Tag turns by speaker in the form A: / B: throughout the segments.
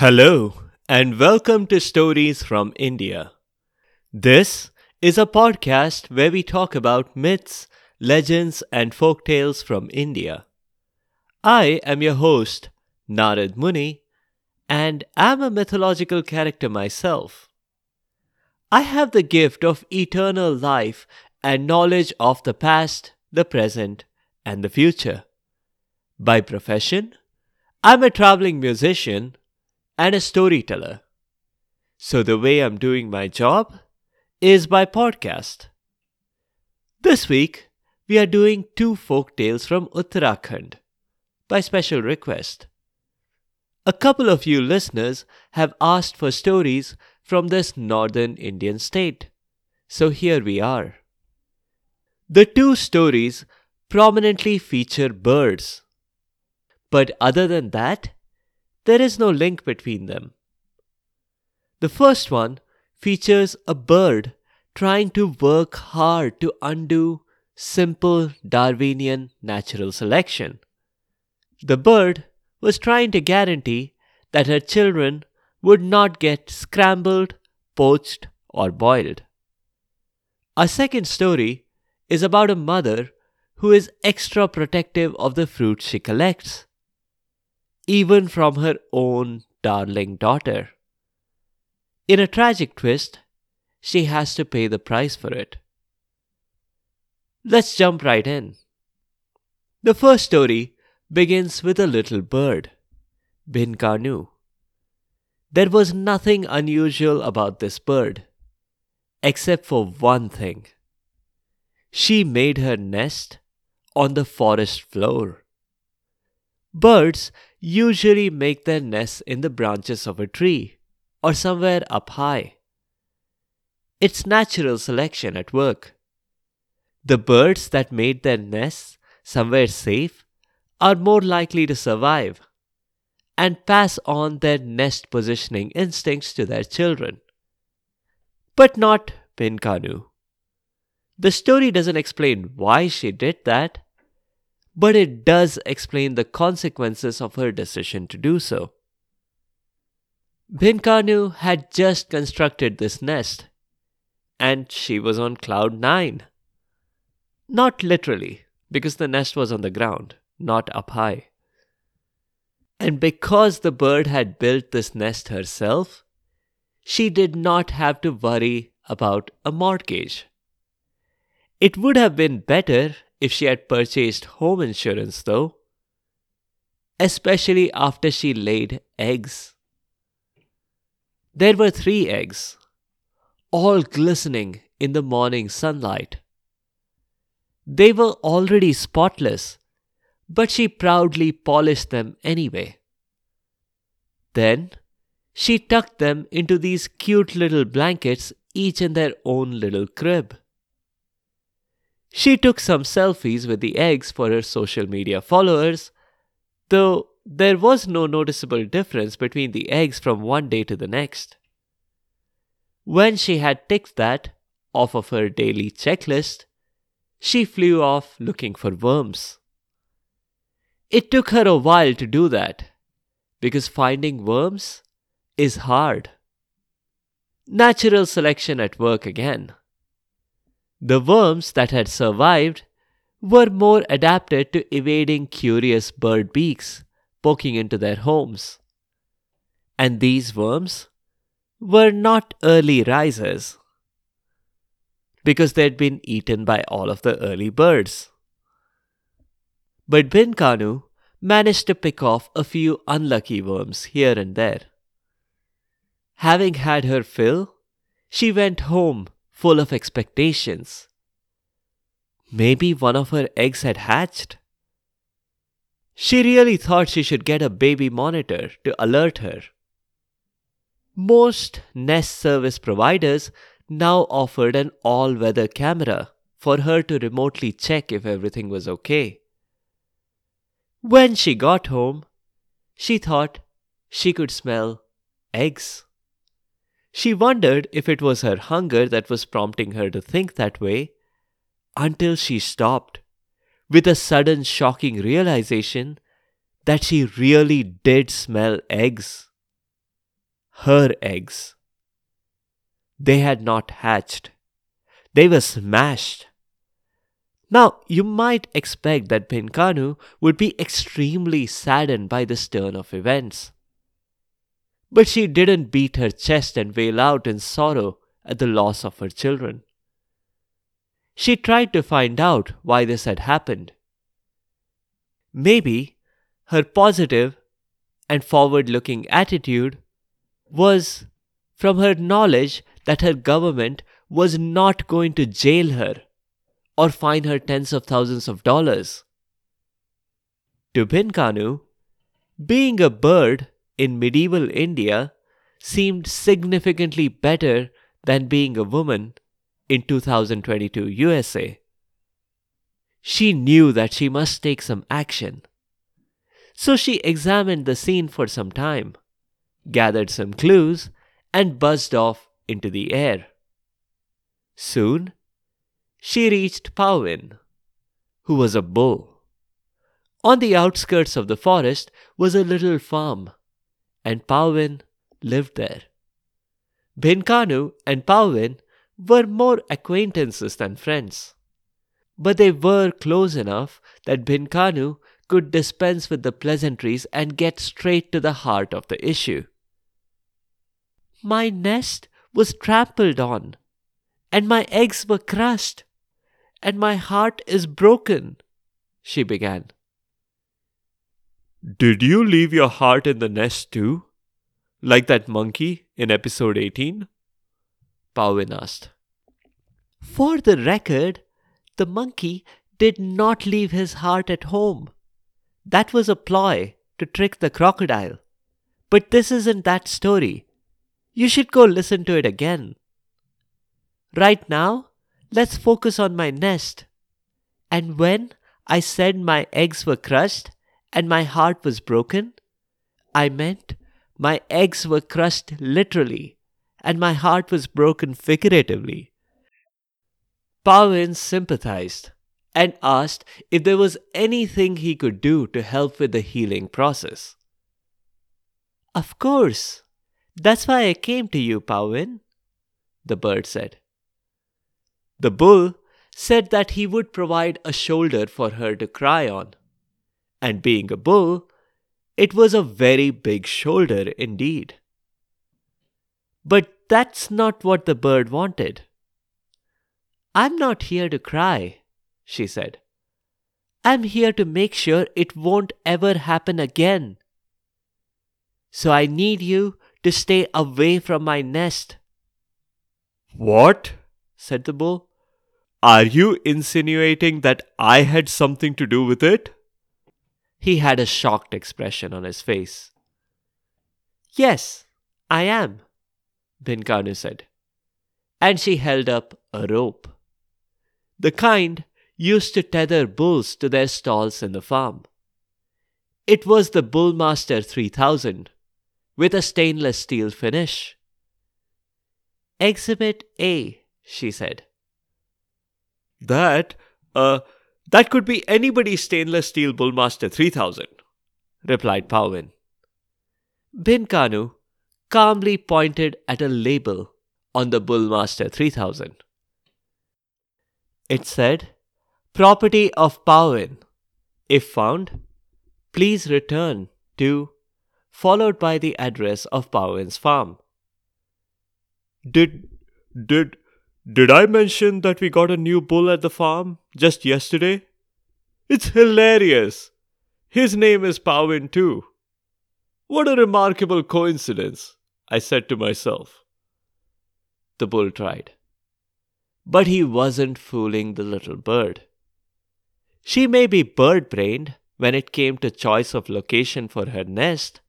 A: Hello, and welcome to Stories from India. This is a podcast where we talk about myths, legends, and folk tales from India. I am your host, Narad Muni, and am a mythological character myself. I have the gift of eternal life and knowledge of the past, the present, and the future. By profession, I'm a traveling musician and a storyteller. So the way I'm doing my job is by podcast. This week, we are doing two folk tales from Uttarakhand by special request. A couple of you listeners have asked for stories from this northern Indian state. So here we are. The two stories prominently feature birds. But other than that, there is no link between them. The first one features a bird trying to work hard to undo simple Darwinian natural selection. The bird was trying to guarantee that her children would not get scrambled, poached, or boiled. Our second story is about a mother who is extra protective of the fruit she collects, even from her own darling daughter. In a tragic twist, she has to pay the price for it. Let's jump right in. The first story begins with a little bird, Bhinkanu. There was nothing unusual about this bird, except for one thing. She made her nest on the forest floor. Birds usually make their nests in the branches of a tree or somewhere up high. It's natural selection at work. The birds that made their nests somewhere safe are more likely to survive and pass on their nest positioning instincts to their children. But not Bhinkanu. The story doesn't explain why she did that, but it does explain the consequences of her decision to do so. Bhinkanu had just constructed this nest, and she was on cloud nine. Not literally, because the nest was on the ground not up high. And because the bird had built this nest herself, she did not have to worry about a mortgage. It would have been better if she had purchased home insurance, though, especially after she laid eggs. There were three eggs, all glistening in the morning sunlight. They were already spotless but she proudly polished them anyway. Then she tucked them into these cute little blankets, each in their own little crib. She took some selfies with the eggs for her social media followers, though there was no noticeable difference between the eggs from one day to the next. When she had ticked that off of her daily checklist, she flew off looking for worms. It took her a while to do that because finding worms is hard. Natural selection at work again. The worms that had survived were more adapted to evading curious bird beaks poking into their homes. And these worms were not early risers because they'd been eaten by all of the early birds. But Bhinkanu managed to pick off a few unlucky worms here and there. Having had her fill, she went home full of expectations. Maybe one of her eggs had hatched. She really thought she should get a baby monitor to alert her. Most Nest service providers now offered an all weather camera for her to remotely check if everything was okay. When she got home, she thought she could smell eggs. She wondered if it was her hunger that was prompting her to think that way until she stopped with a sudden shocking realization that she really did smell eggs. her eggs. They had not hatched. They were smashed. Now, you might expect that Bhinkanu would be extremely saddened by this turn of events. But she didn't beat her chest and wail out in sorrow at the loss of her children. She tried to find out why this had happened. Maybe her positive and forward looking attitude was from her knowledge that her government was not going to jail her or fine her tens of thousands of dollars. To Bhinkanu, being a bird in medieval India seemed significantly better than being a woman in 2022 USA. She knew that she must take some action. So she examined the scene for some time, gathered some clues, and buzzed off into the air. Soon, she reached Pauvin, who was a bull. On the outskirts of the forest was a little farm, and Pauvin lived there. Bhinkanu and Pauvin were more acquaintances than friends, but they were close enough that Bhinkanu could dispense with the pleasantries and get straight to the heart of the issue. My nest was trampled on, and my eggs were crushed, and my heart is broken, she began. Did you leave your heart in the nest too? Like that monkey in episode 18? Pauvin asked. For the record, the monkey did not leave his heart at home. That was a ploy to trick the crocodile. But this isn't that story. You should go listen to it again. Right now, let's focus on my nest. And when I said my eggs were crushed and my heart was broken, I meant my eggs were crushed literally and my heart was broken figuratively. Pauvin sympathized and asked if there was anything he could do to help with the healing process. Of course. That's why I came to you, Pauvin, the bird said. The bull said that he would provide a shoulder for her to cry on. And being a bull, it was a very big shoulder indeed. But that's not what the bird wanted. I'm not here to cry, she said. I'm here to make sure it won't ever happen again. So I need you to stay away from my nest. What? said the bull. Are you insinuating that I had something to do with it? He had a shocked expression on his face. Yes, I am, Bhinkanu said. And she held up a rope. The kind used to tether bulls to their stalls in the farm. It was the Bullmaster 3000 with a stainless steel finish. Exhibit A, she said. That, uh, that could be anybody's stainless steel Bullmaster 3000, replied Pauvin. Bhinkanu calmly pointed at a label on the Bullmaster 3000. It said, Property of Powin. If found, please return to, followed by the address of Powin's farm. Did, did, did I mention that we got a new bull at the farm just yesterday? It's hilarious. His name is Pauvin too. What a remarkable coincidence, I said to myself. The bull tried. But he wasn't fooling the little bird. She may be bird brained when it came to choice of location for her nest,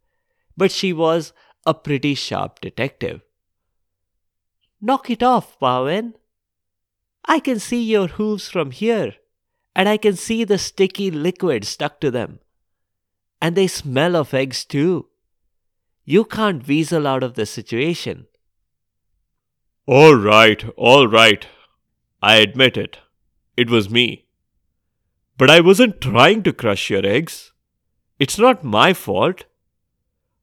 A: but she was a pretty sharp detective. Knock it off, Pauvin. I can see your hooves from here, and I can see the sticky liquid stuck to them. And they smell of eggs too. You can't weasel out of the situation. All right, all right. I admit it. It was me. But I wasn't trying to crush your eggs. It's not my fault.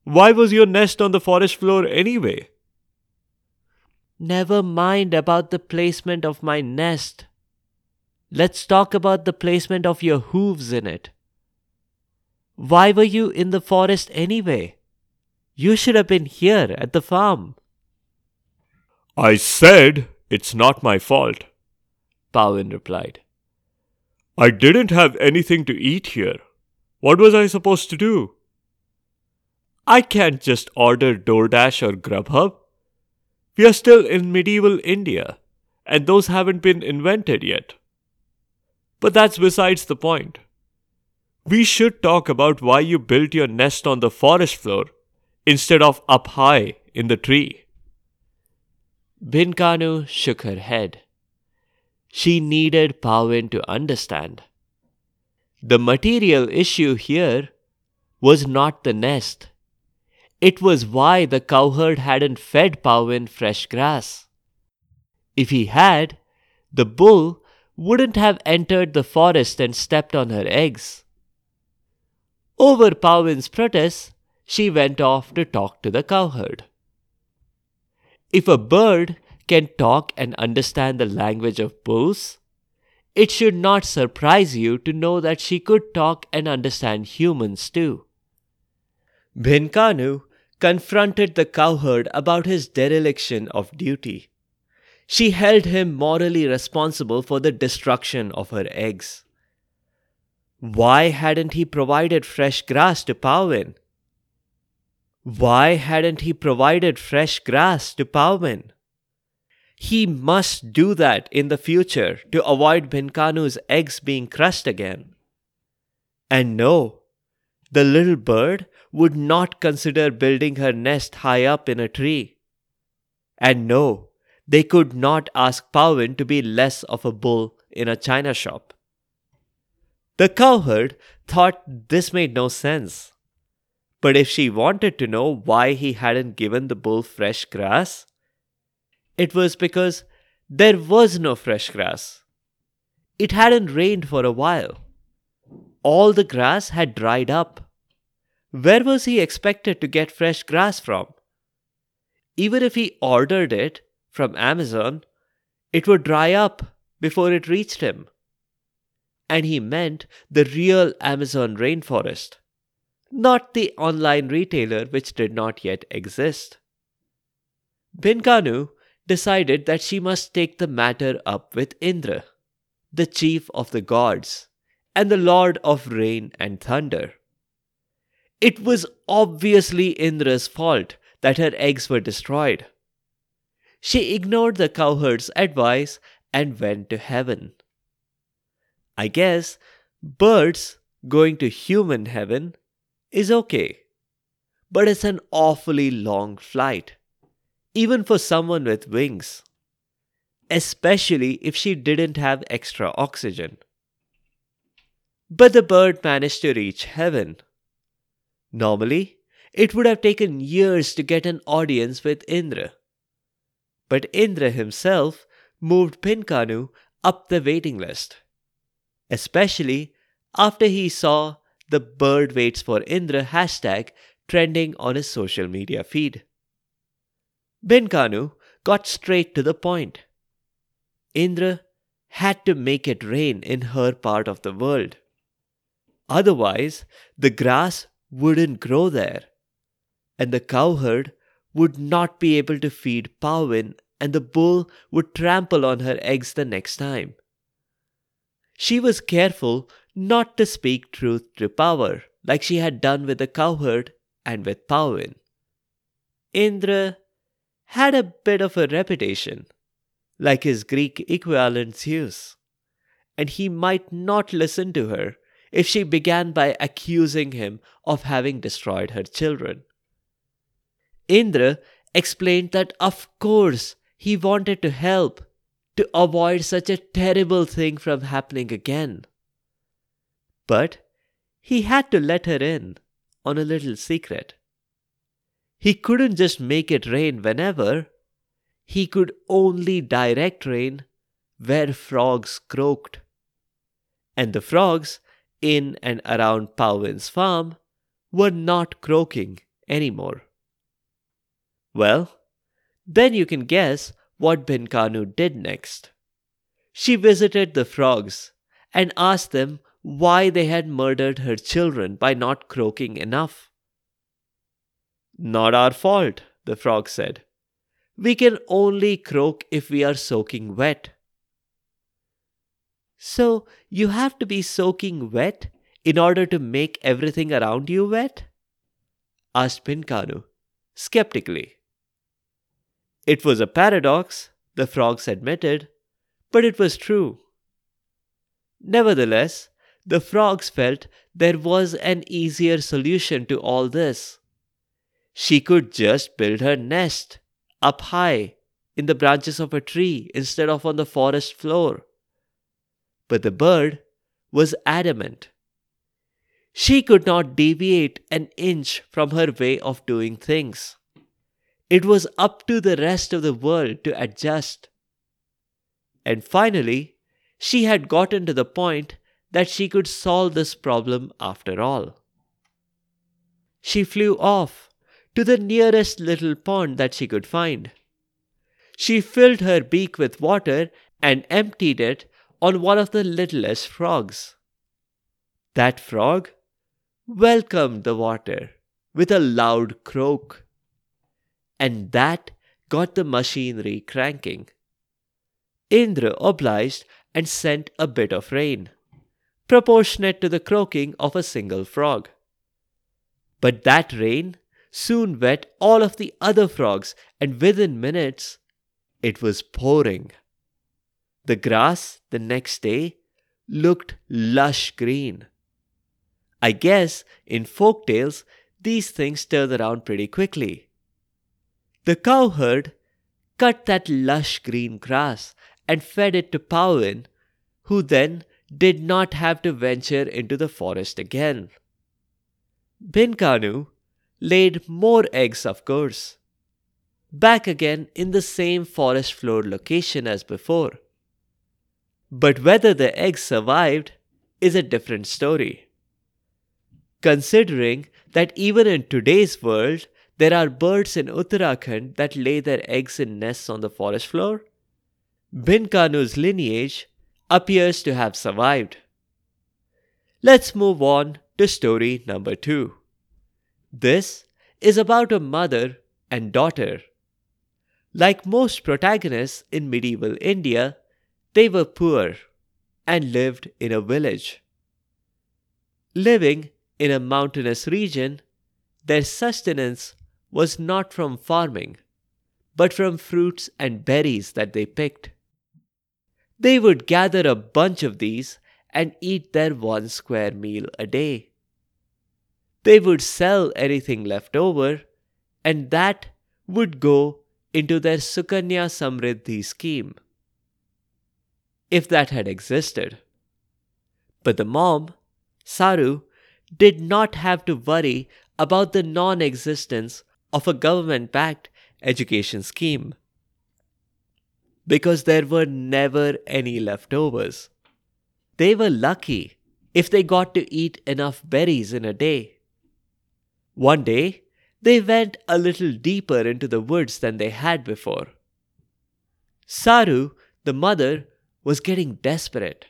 A: Why was your nest on the forest floor anyway?
B: Never mind about the placement of my nest. Let's talk about the placement of your hooves in it. Why were you in the forest anyway? You should have been here at the farm.
A: I said it's not my fault, Powin replied. I didn't have anything to eat here. What was I supposed to do? I can't just order DoorDash or Grubhub. We are still in medieval India, and those haven't been invented yet. But that's besides the point. We should talk about why you built your nest on the forest floor instead of up high in the tree.
B: Bhinkanu shook her head. She needed Powin to understand. The material issue here was not the nest. It was why the cowherd hadn't fed Powin fresh grass. If he had, the bull wouldn't have entered the forest and stepped on her eggs. Over Powin's protest, she went off to talk to the cowherd. If a bird can talk and understand the language of bulls, it should not surprise you to know that she could talk and understand humans too. Bhinkanu confronted the cowherd about his dereliction of duty. She held him morally responsible for the destruction of her eggs. Why hadn't he provided fresh grass to Powin? Why hadn't he provided fresh grass to Powin? He must do that in the future to avoid Bhinkanu's eggs being crushed again. And no, the little bird would not consider building her nest high up in a tree. And no, they could not ask Powin to be less of a bull in a china shop. The cowherd thought this made no sense. But if she wanted to know why he hadn't given the bull fresh grass, it was because there was no fresh grass. It hadn't rained for a while. All the grass had dried up. Where was he expected to get fresh grass from? Even if he ordered it from Amazon, it would dry up before it reached him. And he meant the real Amazon rainforest, not the online retailer which did not yet exist. Bhinkanu decided that she must take the matter up with Indra, the chief of the gods and the lord of rain and thunder. It was obviously Indra's fault that her eggs were destroyed. She ignored the cowherd's advice and went to heaven. I guess birds going to human heaven is okay, but it's an awfully long flight, even for someone with wings, especially if she didn't have extra oxygen. But the bird managed to reach heaven. Normally, it would have taken years to get an audience with Indra. But Indra himself moved Bhinkanu up the waiting list, especially after he saw the bird waits for Indra hashtag trending on his social media feed. Bhinkanu got straight to the point. Indra had to make it rain in her part of the world. Otherwise, the grass wouldn't grow there, and the cowherd would not be able to feed Powin, and the bull would trample on her eggs the next time. She was careful not to speak truth to power, like she had done with the cowherd and with Powin. Indra had a bit of a reputation, like his Greek equivalent Zeus, and he might not listen to her if she began by accusing him of having destroyed her children. Indra explained that of course he wanted to help to avoid such a terrible thing from happening again. But he had to let her in on a little secret. He couldn't just make it rain whenever. He could only direct rain where frogs croaked. And the frogs in and around Powin's farm were not croaking anymore. Well, then you can guess what Bhinkanu did next. She visited the frogs and asked them why they had murdered her children by not croaking enough. Not our fault, the frog said. We can only croak if we are soaking wet. So you have to be soaking wet in order to make everything around you wet? asked Bhinkanu, skeptically. It was a paradox, the frogs admitted, but it was true. Nevertheless, the frogs felt there was an easier solution to all this. She could just build her nest up high in the branches of a tree instead of on the forest floor. But the bird was adamant. She could not deviate an inch from her way of doing things. It was up to the rest of the world to adjust. And finally, she had gotten to the point that she could solve this problem after all. She flew off to the nearest little pond that she could find. She filled her beak with water and emptied it on one of the littlest frogs. That frog welcomed the water with a loud croak, and that got the machinery cranking. Indra obliged and sent a bit of rain, proportionate to the croaking of a single frog. But that rain soon wet all of the other frogs, and within minutes it was pouring. The grass the next day looked lush green. I guess in folk tales these things turn around pretty quickly. The cowherd cut that lush green grass and fed it to Pauin, who then did not have to venture into the forest again. Bhinkanu laid more eggs, of course, back again in the same forest floor location as before. But whether the eggs survived is a different story. Considering that even in today's world, there are birds in Uttarakhand that lay their eggs in nests on the forest floor, Bhinkanu's lineage appears to have survived. Let's move on to story number two. This is about a mother and daughter. Like most protagonists in medieval India, they were poor and lived in a village. Living in a mountainous region, their sustenance was not from farming, but from fruits and berries that they picked. They would gather a bunch of these and eat their one square meal a day. They would sell anything left over, and that would go into their Sukanya Samriddhi scheme if that had existed. But the mom, Saru, did not have to worry about the non existence of a government backed education scheme. Because there were never any leftovers. They were lucky if they got to eat enough berries in a day. One day, they went a little deeper into the woods than they had before. Saru, the mother, was getting desperate.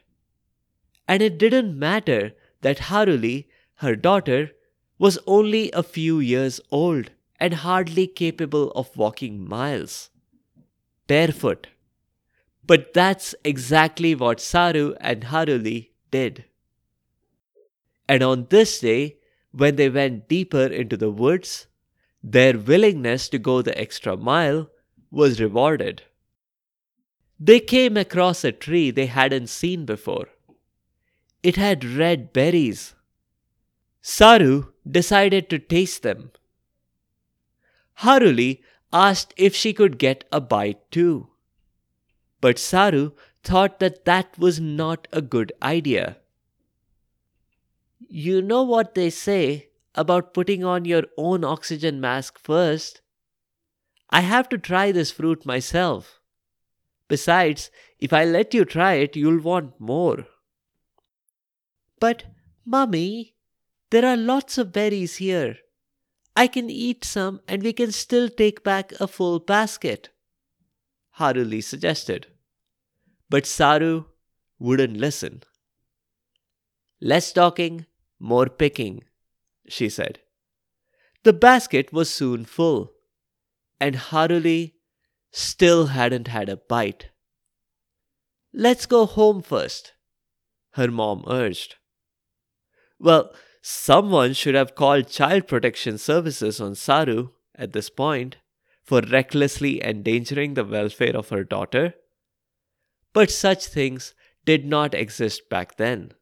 B: And it didn't matter that Haruli, her daughter, was only a few years old and hardly capable of walking miles. Barefoot. But that's exactly what Saru and Haruli did. And on this day, when they went deeper into the woods, their willingness to go the extra mile was rewarded. They came across a tree they hadn't seen before. It had red berries. Saru decided to taste them. Haruli asked if she could get a bite too. But Saru thought that that was not a good idea. You know what they say about putting on your own oxygen mask first? I have to try this fruit myself. Besides, if I let you try it, you'll want more. But, Mummy, there are lots of berries here. I can eat some and we can still take back a full basket, Haruli suggested. But Saru wouldn't listen. Less talking, more picking, she said. The basket was soon full, and Haruli still hadn't had a bite. Let's go home first, her mom urged. Well, someone should have called Child Protection Services on Saru at this point for recklessly endangering the welfare of her daughter. But such things did not exist back then.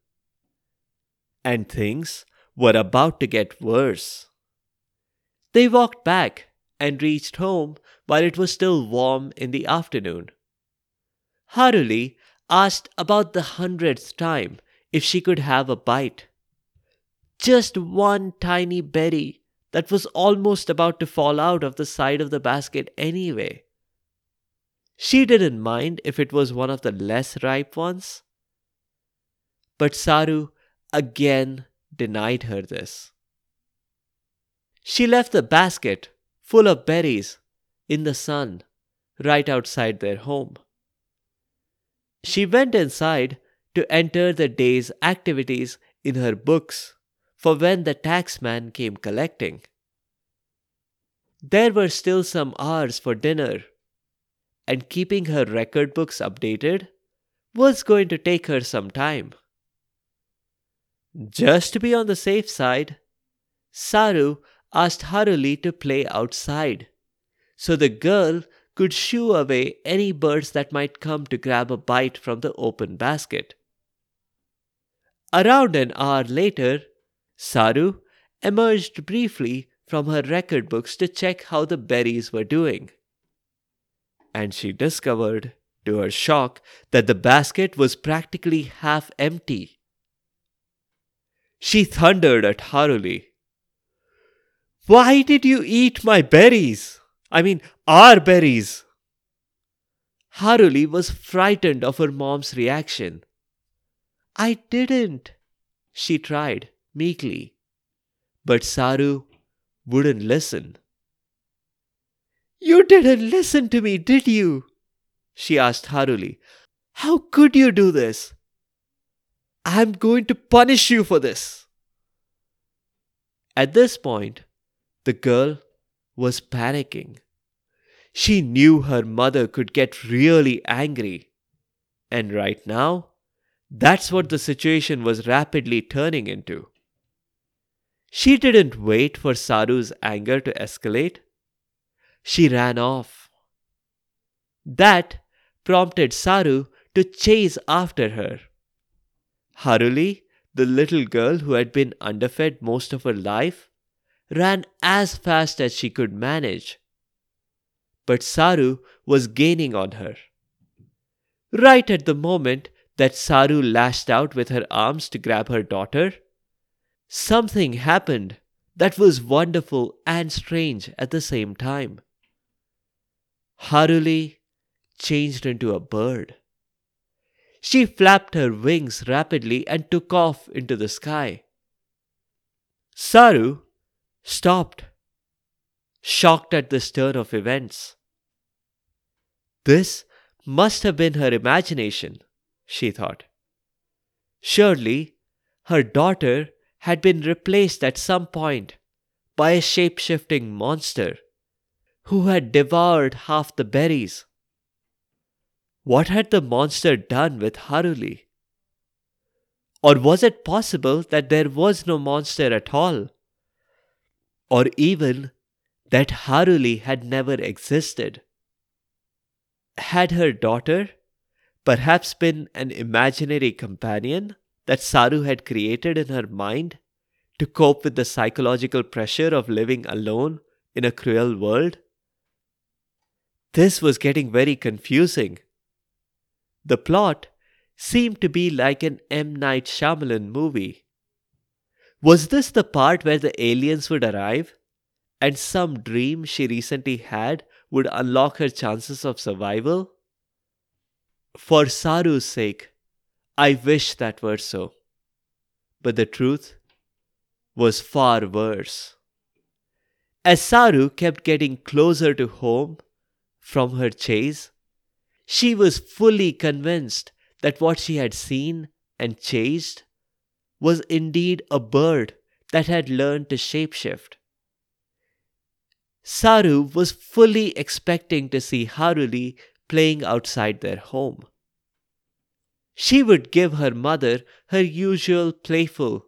B: And things were about to get worse. They walked back and reached home while it was still warm in the afternoon. Haruli asked about the hundredth time if she could have a bite. Just one tiny berry that was almost about to fall out of the side of the basket anyway. She didn't mind if it was one of the less ripe ones. But Saru again denied her this. She left the basket full of berries in the sun right outside their home. She went inside to enter the day's activities in her books for when the taxman came collecting. There were still some hours for dinner, and keeping her record books updated was going to take her some time. Just to be on the safe side, Saru asked Haruli to play outside so the girl could shoo away any birds that might come to grab a bite from the open basket. Around an hour later, Saru emerged briefly from her record books to check how the berries were doing. And she discovered, to her shock, that the basket was practically half empty. She thundered at Haruli. Why did you eat my berries? I mean, our berries. Haruli was frightened of her mom's reaction. I didn't, she tried meekly. But Saru wouldn't listen. You didn't listen to me, did you? she asked Haruli. How could you do this? I'm going to punish you for this. At this point, the girl was panicking. She knew her mother could get really angry. And right now, that's what the situation was rapidly turning into. She didn't wait for Saru's anger to escalate. She ran off. That prompted Saru to chase after her. Haruli, the little girl who had been underfed most of her life, ran as fast as she could manage. But Saru was gaining on her. Right at the moment that Saru lashed out with her arms to grab her daughter, something happened that was wonderful and strange at the same time. Haruli changed into a bird. She flapped her wings rapidly and took off into the sky. Saru stopped, shocked at this turn of events. This must have been her imagination, she thought. Surely her daughter had been replaced at some point by a shape shifting monster who had devoured half the berries. What had the monster done with Haruli? Or was it possible that there was no monster at all? Or even that Haruli had never existed? Had her daughter perhaps been an imaginary companion? that Saru had created in her mind to cope with the psychological pressure of living alone in a cruel world? This was getting very confusing. The plot seemed to be like an M. Night Shyamalan movie. Was this the part where the aliens would arrive and some dream she recently had would unlock her chances of survival? For Saru's sake, I wish that were so. But the truth was far worse. As Saru kept getting closer to home from her chase, she was fully convinced that what she had seen and chased was indeed a bird that had learned to shapeshift. Saru was fully expecting to see Haruli playing outside their home. She would give her mother her usual playful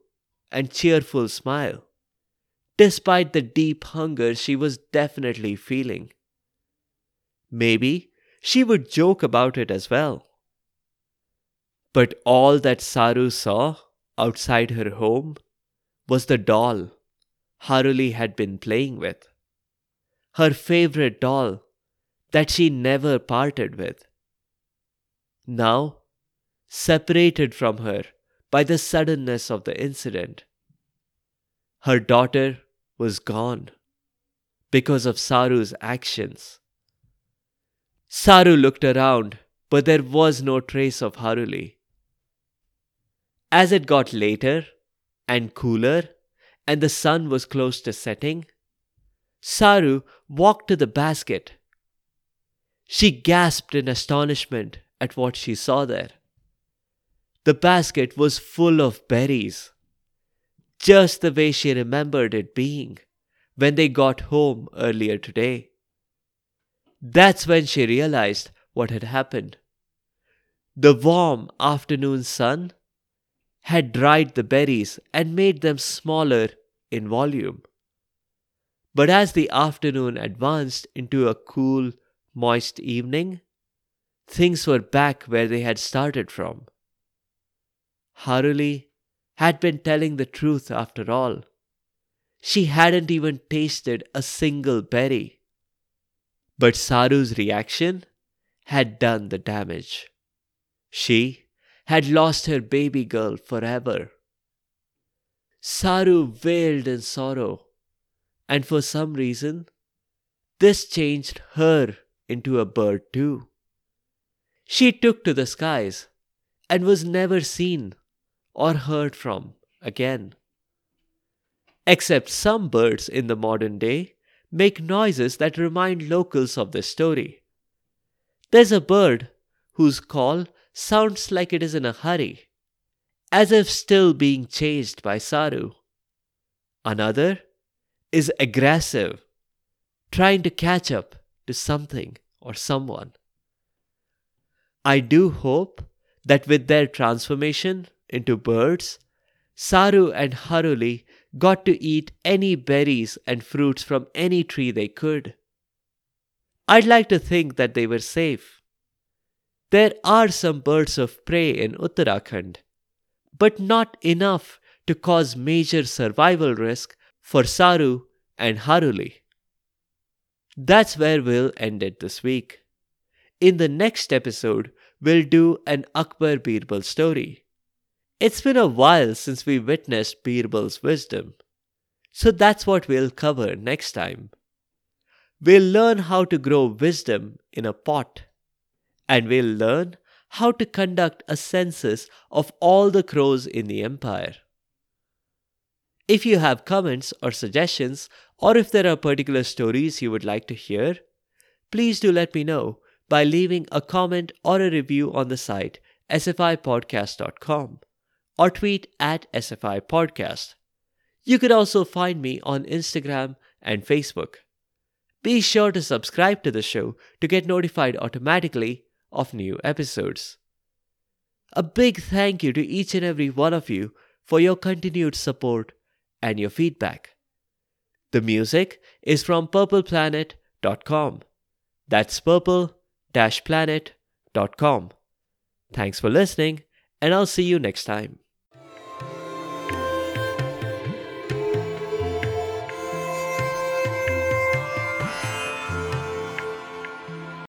B: and cheerful smile, despite the deep hunger she was definitely feeling. Maybe she would joke about it as well. But all that Saru saw outside her home was the doll Haruli had been playing with. Her favorite doll that she never parted with. Now, separated from her by the suddenness of the incident, her daughter was gone because of Saru's actions. Saru looked around, but there was no trace of Haruli. As it got later and cooler, and the sun was close to setting, Saru walked to the basket. She gasped in astonishment at what she saw there. The basket was full of berries, just the way she remembered it being when they got home earlier today. That's when she realized what had happened. The warm afternoon sun had dried the berries and made them smaller in volume. But as the afternoon advanced into a cool, moist evening, things were back where they had started from. Haruli had been telling the truth after all. She hadn't even tasted a single berry. But Saru's reaction had done the damage. She had lost her baby girl forever. Saru wailed in sorrow, and for some reason, this changed her into a bird too. She took to the skies and was never seen or heard from again. Except some birds in the modern day make noises that remind locals of the story. There's a bird whose call sounds like it is in a hurry, as if still being chased by Saru. Another is aggressive, trying to catch up to something or someone. I do hope that with their transformation into birds, Saru and Haruli got to eat any berries and fruits from any tree they could. I'd like to think that they were safe. There are some birds of prey in Uttarakhand, but not enough to cause major survival risk for Saru and Haruli. That's where we'll end it this week. In the next episode, we'll do an Akbar Birbal story. It's been a while since we witnessed Birbal's wisdom, so that's what we'll cover next time. We'll learn how to grow wisdom in a pot, and we'll learn how to conduct a census of all the crows in the empire. If you have comments or suggestions, or if there are particular stories you would like to hear, please do let me know by leaving a comment or a review on the site sfipodcast.com or tweet at SFI Podcast. You can also find me on Instagram and Facebook. Be sure to subscribe to the show to get notified automatically of new episodes. A big thank you to each and every one of you for your continued support and your feedback. The music is from purpleplanet.com. That's purple-planet.com. Thanks for listening, and I'll see you next time.